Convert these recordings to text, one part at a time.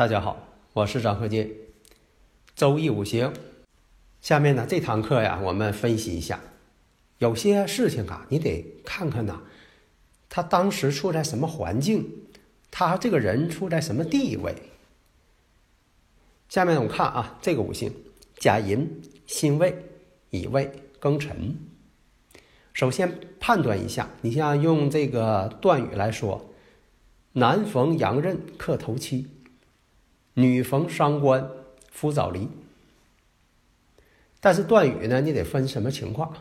大家好，我是张鹤金。周易五行，下面呢这堂课呀，我们分析一下，有些事情啊，你得看看呐，他当时处在什么环境，他这个人处在什么地位。下面我们看啊，这个五行甲寅、辛未、乙未、庚辰。首先判断一下，你像用这个断语来说，南逢阳刃克头七。女逢伤官夫早离，但是断语呢，你得分什么情况。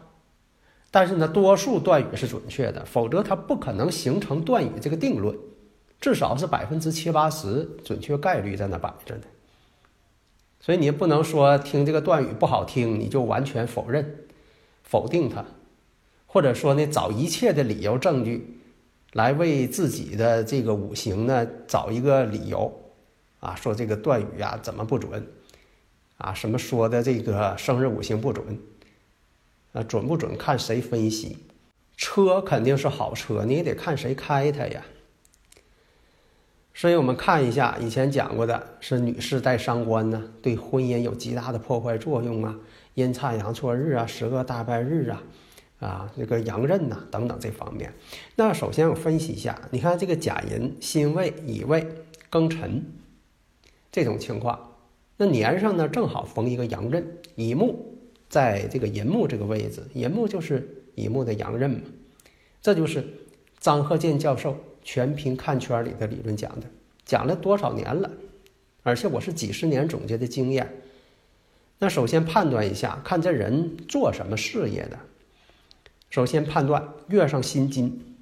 但是呢，多数断语是准确的，否则它不可能形成断语这个定论，至少是百分之七八十准确概率在那摆着呢。所以你不能说听这个断语不好听，你就完全否认、否定它，或者说呢，找一切的理由证据来为自己的这个五行呢找一个理由。啊，说这个断语啊怎么不准？啊，什么说的这个生日五行不准？啊，准不准看谁分析？车肯定是好车，你也得看谁开它呀。所以我们看一下以前讲过的，是女士带伤官呢，对婚姻有极大的破坏作用啊。阴差阳错日啊，十个大败日啊，啊，这个阳刃呐等等这方面。那首先我分析一下，你看这个甲寅、辛未、乙未、庚辰。这种情况，那年上呢正好逢一个阳刃，乙木在这个寅木这个位置，寅木就是乙木的阳刃嘛。这就是张鹤剑教授全凭看圈里的理论讲的，讲了多少年了，而且我是几十年总结的经验。那首先判断一下，看这人做什么事业的。首先判断月上辛金，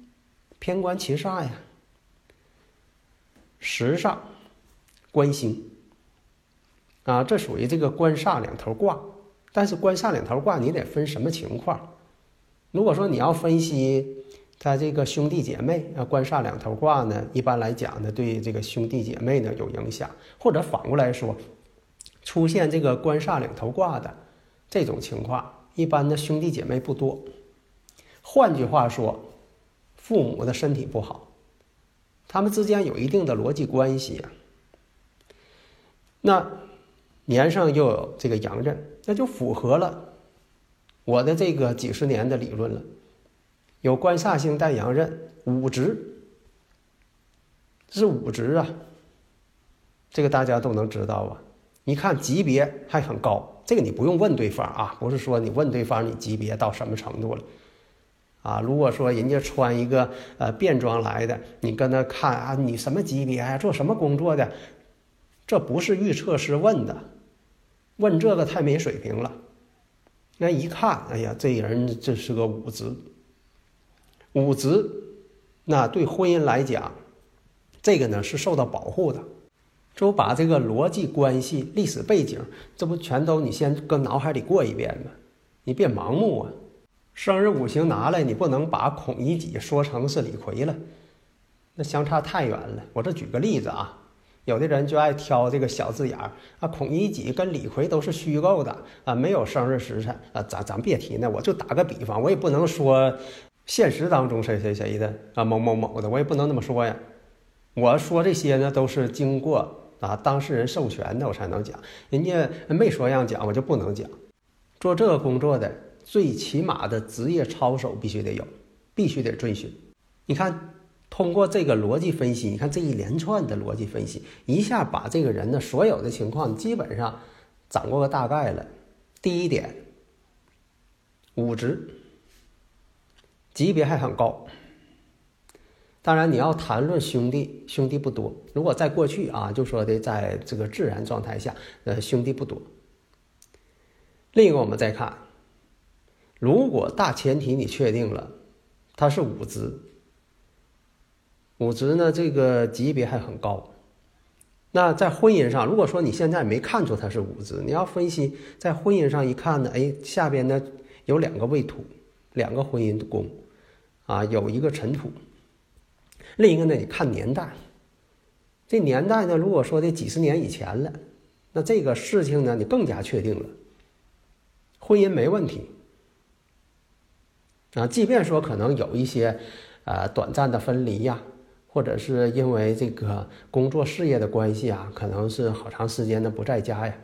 偏官七煞呀，时上。官星啊，这属于这个官煞两头挂。但是官煞两头挂，你得分什么情况？如果说你要分析他这个兄弟姐妹啊，官煞两头挂呢，一般来讲呢，对这个兄弟姐妹呢有影响。或者反过来说，出现这个官煞两头挂的这种情况，一般的兄弟姐妹不多。换句话说，父母的身体不好，他们之间有一定的逻辑关系。那年上又有这个阳刃，那就符合了我的这个几十年的理论了。有官煞星带阳刃，五值是五职啊，这个大家都能知道啊。你看级别还很高，这个你不用问对方啊，不是说你问对方你级别到什么程度了啊。如果说人家穿一个呃便装来的，你跟他看啊，你什么级别啊，做什么工作的？这不是预测师问的，问这个太没水平了。那一看，哎呀，这人这是个武职，武职，那对婚姻来讲，这个呢是受到保护的。就把这个逻辑关系、历史背景，这不全都你先搁脑海里过一遍吗？你别盲目啊！生日五行拿来，你不能把孔乙己说成是李逵了，那相差太远了。我这举个例子啊。有的人就爱挑这个小字眼儿啊，孔乙己跟李逵都是虚构的啊，没有生日时辰啊，咱咱别提那，我就打个比方，我也不能说现实当中谁谁谁的啊，某某某的，我也不能那么说呀。我说这些呢，都是经过啊当事人授权的，我才能讲。人家没说让讲，我就不能讲。做这个工作的最起码的职业操守必须得有，必须得遵循。你看。通过这个逻辑分析，你看这一连串的逻辑分析，一下把这个人的所有的情况基本上掌握个大概了。第一点，武职级别还很高。当然，你要谈论兄弟，兄弟不多。如果在过去啊，就说的在这个自然状态下，呃，兄弟不多。另一个，我们再看，如果大前提你确定了，他是武职，五职呢这个级别还很高。那在婚姻上，如果说你现在没看出他是五职，你要分析在婚姻上一看呢，哎，下边呢有两个未土，两个婚姻宫，啊，有一个尘土。另一个呢，你看年代，这年代呢，如果说这几十年以前了，那这个事情呢，你更加确定了，婚姻没问题。啊，即便说可能有一些，呃，短暂的分离呀。或者是因为这个工作事业的关系啊，可能是好长时间的不在家呀。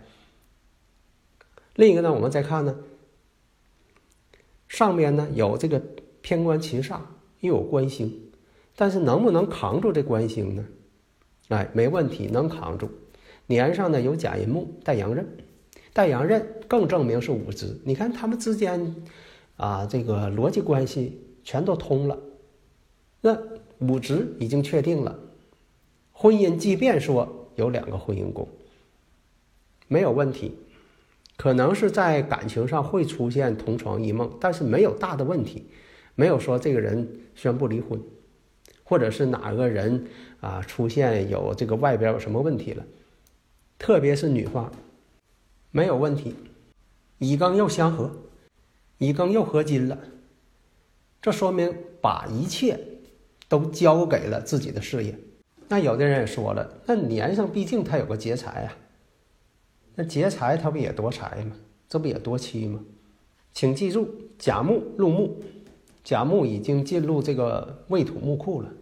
另一个呢，我们再看呢，上面呢有这个偏官七煞，又有官星，但是能不能扛住这官星呢？哎，没问题，能扛住。年上呢有甲寅木带阳刃，带阳刃更证明是五职。你看他们之间啊，这个逻辑关系全都通了，那。五职已经确定了，婚姻即便说有两个婚姻宫，没有问题，可能是在感情上会出现同床异梦，但是没有大的问题，没有说这个人宣布离婚，或者是哪个人啊出现有这个外边有什么问题了，特别是女方，没有问题，乙庚又相合，乙庚又合金了，这说明把一切。都交给了自己的事业，那有的人也说了，那年上毕竟他有个劫财啊，那劫财他不也夺财吗？这不也夺妻吗？请记住，甲木入木，甲木已经进入这个未土木库了，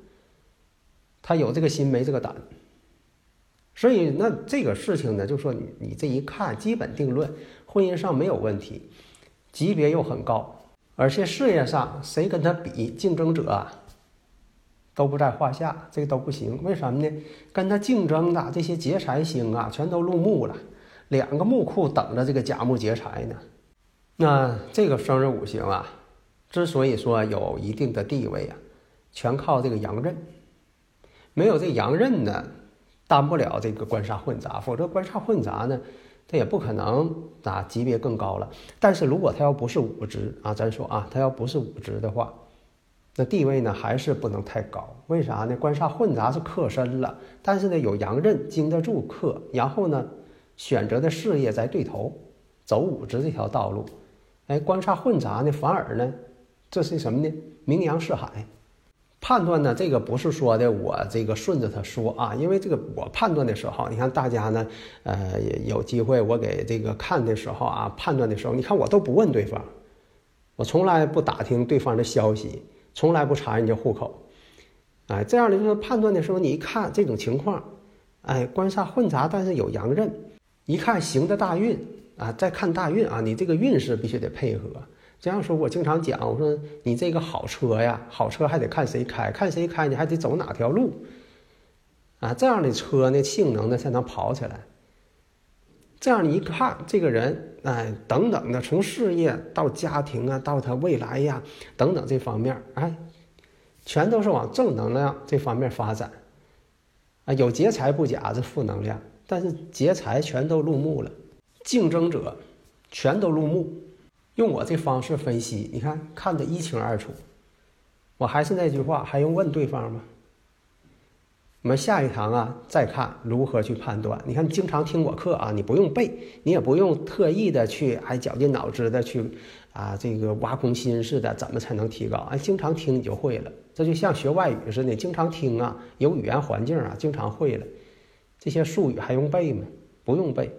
他有这个心没这个胆，所以那这个事情呢，就说你你这一看基本定论，婚姻上没有问题，级别又很高，而且事业上谁跟他比竞争者啊？都不在话下，这个都不行。为什么呢？跟他竞争的这些劫财星啊，全都入木了，两个木库等着这个甲木劫财呢。那这个生日五行啊，之所以说有一定的地位啊，全靠这个阳刃。没有这阳刃呢，担不了这个官煞混杂。否则官煞混杂呢，他也不可能啊级别更高了。但是如果他要不是五职啊，咱说啊，他要不是五职的话。那地位呢，还是不能太高？为啥呢？官煞混杂是克身了，但是呢，有阳刃经得住克，然后呢，选择的事业在对头，走五职这条道路。哎，官煞混杂呢，反而呢，这是什么呢？名扬四海。判断呢，这个不是说的我这个顺着他说啊，因为这个我判断的时候，你看大家呢，呃，有机会我给这个看的时候啊，判断的时候，你看我都不问对方，我从来不打听对方的消息。从来不查人家户口，哎，这样的就是判断的时候，你一看这种情况，哎，官煞混杂，但是有阳刃，一看行的大运啊，再看大运啊，你这个运势必须得配合。这样说，我经常讲，我说你这个好车呀，好车还得看谁开，看谁开，你还得走哪条路，啊，这样的车呢，性能呢才能跑起来。这样你一看，这个人，哎，等等的，从事业到家庭啊，到他未来呀，等等这方面，哎，全都是往正能量这方面发展，啊，有劫财不假，是负能量，但是劫财全都入木了，竞争者全都入木，用我这方式分析，你看看得一清二楚。我还是那句话，还用问对方吗？我们下一堂啊，再看如何去判断。你看，经常听我课啊，你不用背，你也不用特意的去还绞尽脑汁的去啊，这个挖空心似的，怎么才能提高？哎，经常听你就会了。这就像学外语似的，经常听啊，有语言环境啊，经常会了。这些术语还用背吗？不用背。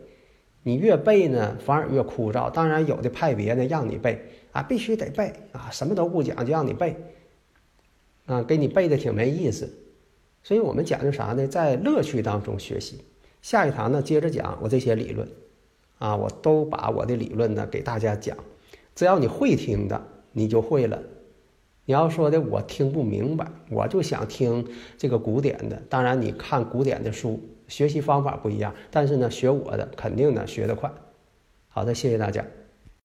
你越背呢，反而越枯燥。当然，有的派别呢，让你背啊，必须得背啊，什么都不讲，就让你背啊，给你背的挺没意思。所以我们讲究啥呢？在乐趣当中学习。下一堂呢，接着讲我这些理论，啊，我都把我的理论呢给大家讲。只要你会听的，你就会了。你要说的我听不明白，我就想听这个古典的。当然，你看古典的书，学习方法不一样，但是呢，学我的肯定呢学得快。好的，谢谢大家。